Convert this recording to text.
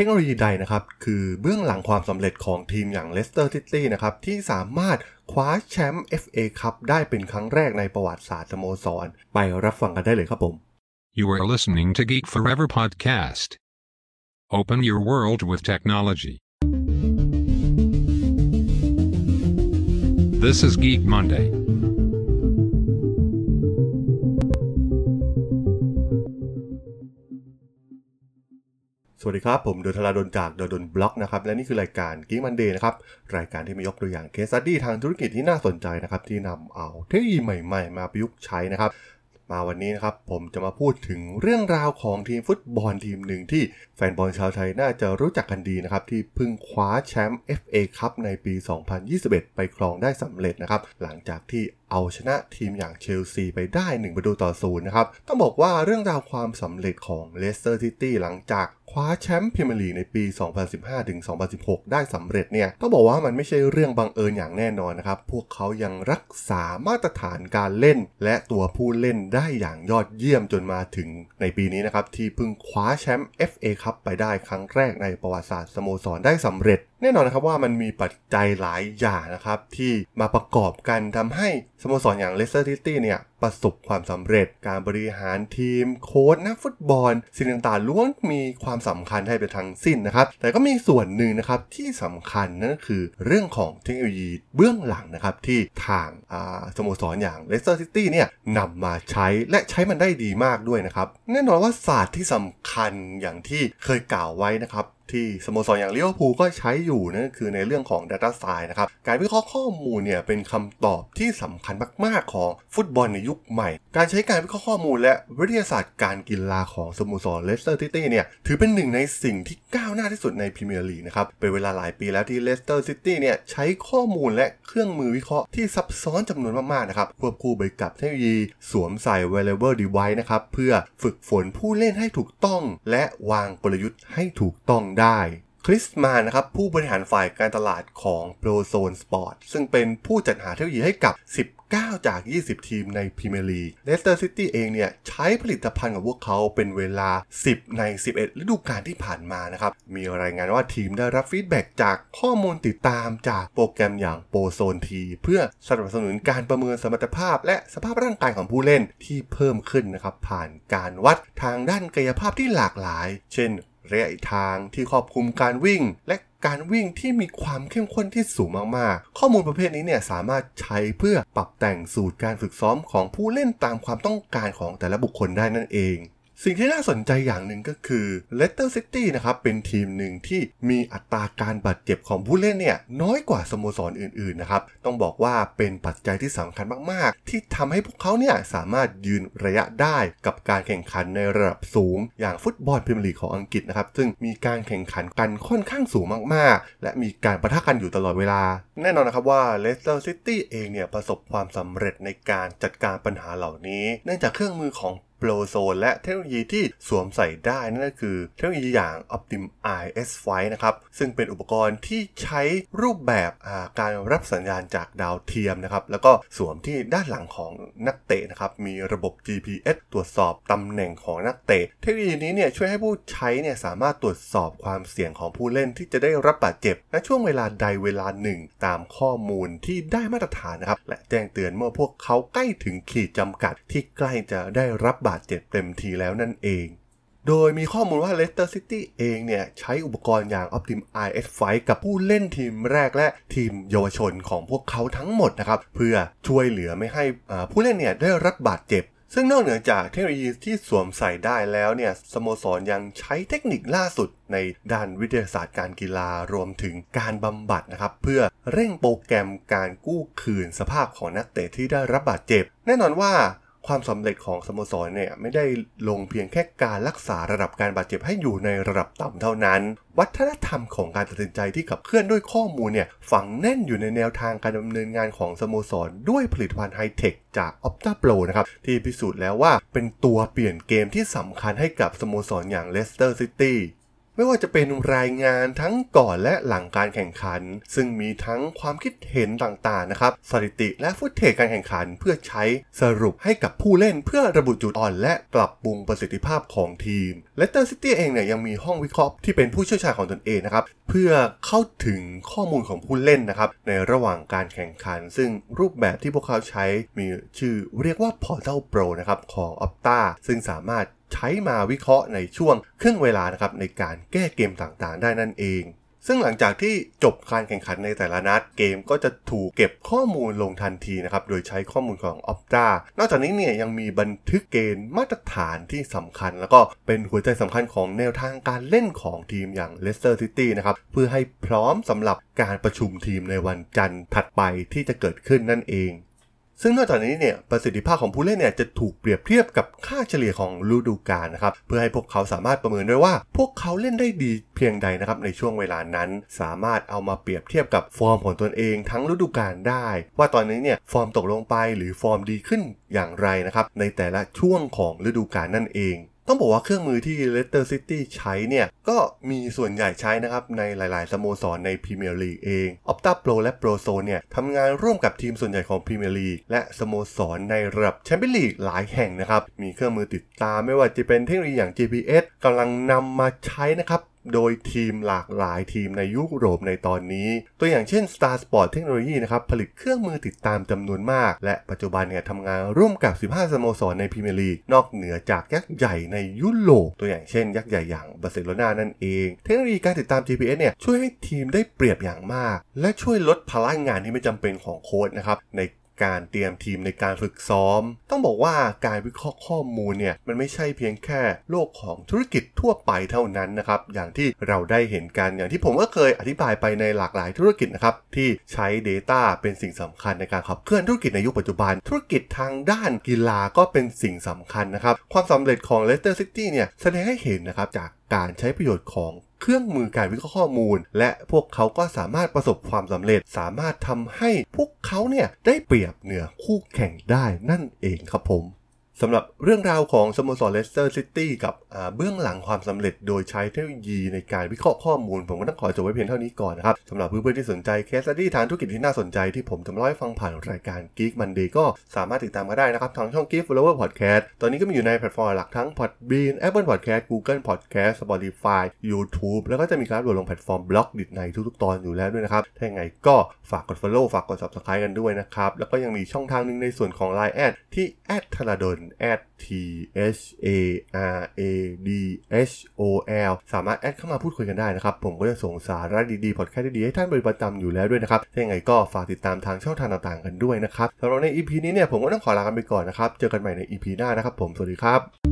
ทคโนโลยีใดนะครับ คือเบื้องหลังความสำเร็จของทีมอย่างเลสเตอร์ซิตี้นะครับ ที่สามารถคว้าแชมป์ FA คัพได้เป็นครั้งแรกในประวัติศาสตร์สโมสร ไปรับฟังกันได้เลยครับผม You are listening to Geek Forever podcast. Open your world with technology. This is Geek Monday. สวัสดีครับ ผมดล ธราดล จาก ด.ดล็อกนะครับ และนี่คือรายการ Geek Monday นะครับ รายการที่มายกตัวอย่างเคส e ั t ดี้ทางธุรกิจที่น่าสนใจนะครับ ที่นำเอาเทคโนโลยีใหม่ๆ มาประยุกต์ใช้นะครับ มาวันนี้นะครับ ผมจะมาพูดถึงเรื่องราวของทีมฟุตบอลทีมหนึ่งที่แฟนบอลชาวไทยน่าจะรู้จักกันดีนะครับ ที่เพิ่งคว้าแชมป์ FA คัพในปี 2021 ไปครองได้สำเร็จนะครับ หลังจากที่เอาชนะทีมอย่างเชลซีไปได้ 1 ประตูต่อศูนย์นะครับ ต้องบอกว่าเรื่องราวความสำเร็จของเลสเตอร์ซิตี้หลังจาก คว้าแชมป์พรีเมียร์ลีกในปี 2015-2016 ได้สำเร็จเนี่ย ต้องบอกว่ามันไม่ใช่เรื่องบังเอิญอย่างแน่นอนนะครับ พวกเขายังรักษามาตรฐานการเล่น และตัวผู้เล่นได้อย่างยอดเยี่ยมจนมาถึงในปีนี้นะครับ ที่เพิ่งคว้าแชมป์ FA คัพไปได้ครั้งแรกในประวัติศาสตร์สโมสรได้สำเร็จแน่นอนนะครับว่ามันมีปัจจัยหลายอย่างนะครับ ที่มาประกอบกันทำให้สโมสรอย่างเลสเตอร์ซิตี้เนี่ย ประสบความสำเร็จการบริหารทีม โค้ชนักฟุตบอล สิ่งต่างๆล้วนมีความสำคัญให้ไปทั้งสิ้นนะครับ แต่ก็มีส่วนหนึ่งนะครับที่สำคัญนั่นคือเรื่องของเทคโนโลยีเบื้องหลังนะครับ ที่ทางสโมสรอย่างเลสเตอร์ซิตี้เนี่ยนำมาใช้และใช้มันได้ดีมากด้วยนะครับ แน่นอนว่าศาสตร์ที่สำคัญอย่างที่เคยกล่าวไว้นะครับ ที่สโมสรอย่างลิเวอร์พูลก็ใช้อยู่นั่นคือในเรื่องของ Data Science นะครับ การวิเคราะห์ข้อมูลเนี่ยเป็นคำตอบที่สำคัญมาก ๆ ของฟุตบอลในยุคใหม่ การใช้การวิเคราะห์ข้อมูลและวิทยาศาสตร์การกีฬาของสโมสรเลสเตอร์ซิตี้เนี่ยถือเป็นหนึ่งในสิ่งที่ก้าวหน้าที่สุดในพรีเมียร์ลีกนะครับ เป็นเวลาหลายปีแล้วที่เลสเตอร์ซิตี้เนี่ยใช้ข้อมูลและเครื่องมือวิเคราะห์ที่ซับซ้อนจำนวนมาก ๆ นะครับควบคู่ไปกับเทคโนโลยีสวมใส่ wearable device นะครับเพื่อฝึกฝนผู้เล่นให้ถูกต้อง และวางกลยุทธ์ให้ถูกต้องได้ คริสมานน์นะครับผู้บริหารฝ่ายการตลาดของ ProZone Sports ซึ่งเป็นผู้จัดหาเทคโนโลยีให้กับ 19 จาก 20 ทีมในพรีเมียร์ลีกเลสเตอร์ซิตี้เองเนี่ยใช้ผลิตภัณฑ์ของพวกเขาเป็นเวลา 10 ใน 11 ฤดูกาลที่ผ่านมานะครับ มีรายงานว่าทีมได้รับ feedback จากข้อมูลติดตามจากโปรแกรมอย่าง ProZone ทีเพื่อสนับสนุนการประเมินสมรรถภาพ และสภาพร่างกายของผู้เล่นที่เพิ่มขึ้นนะครับผ่านการวัดทางด้านกายภาพที่หลากหลาย เช่น ระยะทางที่ครอบคลุมการวิ่ง และการวิ่งที่มีความเข้มข้นที่สูงมากๆ ข้อมูลประเภทนี้เนี่ยสามารถใช้เพื่อปรับแต่งสูตรการฝึกซ้อมของผู้เล่นตามความต้องการของแต่ละบุคคลได้นั่นเอง สิ่งที่น่าสนใจอย่างหนึ่งก็คือ Leicester City นะครับเป็นทีมหนึ่งที่มีอัตราการบาดเจ็บของผู้เล่นเนี่ยน้อยกว่าสโมสรออื่นๆนะครับต้องบอกว่าเป็นปัจจัยที่สำคัญมากๆ ที่ทำให้พวกเขาเนี่ยสามารถยืนระยะได้กับการแข่งขันในระดับสูง อย่างฟุตบอลพรีเมียร์ลีกของอังกฤษนะครับซึ่งมีการแข่งขันกันค่อนข้างสูงมากๆ และมีการประทะกันอยู่ตลอดเวลา แน่นอนนะครับว่า Leicester City เองเนี่ยประสบความสำเร็จในการจัดการปัญหาเหล่านี้ เนื่องจากเครื่องมือของ โปรโซนและเทคโนโลยีที่สวมใส่ได้นั่นก็คือเทคโนโลยีอย่าง Optim IS f i นะครับ ซึ่งเป็นอุปกรณ์ที่ใช้รูปแบบการรับสัญญาณจากดาวเทียมนะครับ แล้วก็สวมที่ด้านหลังของนักเตะนะครับ มีระบบ GPS ตรวจสอบตำแหน่งของนักเตะ เทคโนโลยีนี้เนี่ยช่วยให้ผู้ใช้เนี่ยสามารถตรวจสอบความเสี่ยงของผู้เล่นที่จะได้รับบาดเจ็บในช่วงเวลาใดเวลาหนึ่ง ตามข้อมูลที่ได้มาตรฐานนะครับ และแจ้งเตือนเมื่อพวกเขาใกล้ถึงขีดจำกัดที่ใกล้จะได้รับบาดเจ็บเต็มทีแล้วนั่นเอง โดยมีข้อมูลว่า Leicester City เองเนี่ย ใช้อุปกรณ์อย่าง Optim IS f i กับผู้เล่นทีมแรกและทีมเยาวชนของพวกเขาทั้งหมดนะครับ เพื่อช่วยเหลือไม่ให้ผู้เล่นเนี่ยได้รับบาดเจ็บซึ่งนอกเหนือจากเทคโนโลยีที่สวมใส่ได้แล้วเนี่ยสโมสรยังใช้เทคนิคล่าสุดในด้านวิทยาศาสตร์การกีฬารวมถึงการบำบัดนะครับ เพื่อเร่งโปรแกรมการกู้คืนสภาพของนักเตะที่ได้รับบาดเจ็บ แน่นอนว่า ความสำเร็จของสโมสรเนี่ยไม่ได้ลงเพียงแค่การรักษาระดับการบาดเจ็บให้อยู่ในระดับต่ำเท่านั้น วัฒนธรรมของการตัดสินใจที่ขับเคลื่อนด้วยข้อมูลเนี่ยฝังแน่นอยู่ในแนวทางการดำเนินงานของสโมสร ด้วยผลิตภัณฑ์ไฮเทคจาก Opta Pro นะครับ ที่พิสูจน์แล้วว่าเป็นตัวเปลี่ยนเกมที่สำคัญให้กับสโมสรอย่างเลสเตอร์ซิตี้ ไม่ว่าจะเป็นรายงานทั้งก่อนและหลังการแข่งขัน ซึ่งมีทั้งความคิดเห็นต่างๆนะครับ สถิติและ footage การแข่งขันเพื่อใช้สรุปให้กับผู้เล่นเพื่อระบุจุดอ่อน และปรับปรุงประสิทธิภาพของทีมเลสเตอร์ซิตี้เองเนี่ยยังมีห้องวิเคราะห์ที่เป็นผู้เชี่ยวชาญของตนเองนะครับเพื่อเข้าถึงข้อมูลของผู้เล่นนะครับในระหว่างการแข่งขัน ซึ่งรูปแบบที่พวกเขาใช้มีชื่อเรียกว่า Portal Pro นะครับของ Opta ซึ่งสามารถ ใช้มาวิเคราะห์ในช่วงครึ่งเวลานะครับในการแก้เกมต่างๆ ได้นั่นเอง ซึ่งหลังจากที่จบการแข่งขันในแต่ละนัดเกมก็จะถูกเก็บข้อมูลลงทันทีนะครับโดยใช้ข้อมูลของ Opta นอกจากนี้เนี่ยยังมีบันทึกเกณฑ์มาตรฐานที่สำคัญ แล้วก็เป็นหัวใจสำคัญของแนวทางการเล่นของทีมอย่าง Leicester City นะครับเพื่อให้พร้อมสำหรับการประชุมทีมในวันจันทร์ถัดไปที่จะเกิดขึ้นนั่นเอง ซึ่งนอกจากนี้เนี่ยประสิทธิภาพของผู้เล่นเนี่ยจะถูกเปรียบเทียบกับค่าเฉลี่ยของฤดูกาลนะครับเพื่อให้พวกเขาสามารถประเมินได้ว่า พวกเขาเล่นได้ดีเพียงใดนะครับในช่วงเวลานั้น สามารถเอามาเปรียบเทียบกับฟอร์มของตนเองทั้งฤดูกาลได้ ว่าตอนนี้เนี่ยฟอร์มตกลงไปหรือฟอร์มดีขึ้นอย่างไรนะครับในแต่ละช่วงของฤดูกาลนั่นเอง ต้องบอกว่าเครื่องมือที่ Leicester City ใช้เนี่ย ก็มีส่วนใหญ่ใช้นะครับ ในหลาย ๆ สโมสรในพรีเมียร์ลีกเอง Opta Pro และ ProZone เนี่ยทำงานร่วมกับทีมส่วนใหญ่ของพรีเมียร์ลีกและสโมสรในระดับแชมเปี้ยนลีกหลายแห่งนะครับ มีเครื่องมือติดตามไม่ว่าจะเป็นเทคโนโลยีอย่าง GPS กำลังนำมาใช้นะครับ โดยทีมหลากหลายทีมในยุโรปในตอนนี้ ตัวอย่างเช่น STATSports Technology นะครับผลิตเครื่องมือติดตามจำนวนมาก และปัจจุบันเนี่ยทำงานร่วมกับ 15 สโมสรในพรีเมียร์ลีกนอกเหนือจากยักษ์ใหญ่ในยุโรปตัวอย่างเช่น ยักษ์ใหญ่อย่างบาร์เซโลนานั่นเอง เทคโนโลยีการติดตาม GPS เนี่ยช่วยให้ทีมได้เปรียบอย่างมาก และช่วยลดภาระงานที่ไม่จำเป็นของโค้ชนะครับใน การเตรียมทีมในการฝึกซ้อม ต้องบอกว่าการวิเคราะห์ข้อมูลเนี่ยมันไม่ใช่เพียงแค่โลกของธุรกิจทั่วไปเท่านั้นนะครับอย่างที่เราได้เห็นกันอย่างที่ผมก็เคยอธิบายไปในหลากหลายธุรกิจนะครับที่ใช้ Data เป็นสิ่งสำคัญในการขับเคลื่อนธุรกิจในยุคปัจจุบัน ธุรกิจทางด้านกีฬาก็เป็นสิ่งสำคัญนะครับ ความสำเร็จของ Leicester City เนี่ยแสดงให้เห็นนะครับจากการใช้ประโยชน์ของ เครื่องมือการวิเคราะห์ข้อมูล และพวกเขาก็สามารถประสบความสำเร็จ สามารถทำให้พวกเขาเนี่ยได้เปรียบเหนือคู่แข่งได้นั่นเองครับผม สำหรับเรื่องราวของสโมสรเลสเตอร์ซิตี้กับเบื้องหลังความสำเร็จโดยใช้เทคโนโลยีในการวิเคราะห์ข้อมูล ผมก็ต้องขอจบไว้เพียงเท่านี้ก่อนนะครับสำหรับเพื่อนๆที่สนใจ case study ทางธุรกิจที่น่าสนใจที่ผมจะมาเล่าให้ฟังผ่านรายการ Geek Monday ก็สามารถติดตามมาได้นะครับ ทางช่อง Geek Forever Podcast ตอนนี้ก็มีอยู่ในแพลตฟอร์มหลักทั้ง Podbean Apple Podcast Google Podcast Spotify YouTube แล้วก็จะมีการรวมลงแพลตฟอร์ม Blockdit ในทุกๆตอนอยู่แล้วด้วยนะครับถ้าอย่างไรก็ฝากกด Follow ฝากกด Subscribe กันด้วยนะครับแล้วก็ยังมีช่องทางหนึ่งในส่วนของ Line add ที่ add ธราดล T H A R A D H O L สามารถ add เข้ามาพูดคุยกันได้นะครับ ผมก็จะส่งสาระดีๆพอดแคสต์ดีๆ ให้ท่านเป็นประจำอยู่แล้วด้วยนะครับยังไงก็ฝากติดตามทางช่องทางต่างๆกันด้วยนะครับสำหรับใน EP นี้เนี่ยผมก็ต้องขอลากันไปก่อนนะครับ เจอกันใหม่ใน EP หน้านะครับผม สวัสดีครับ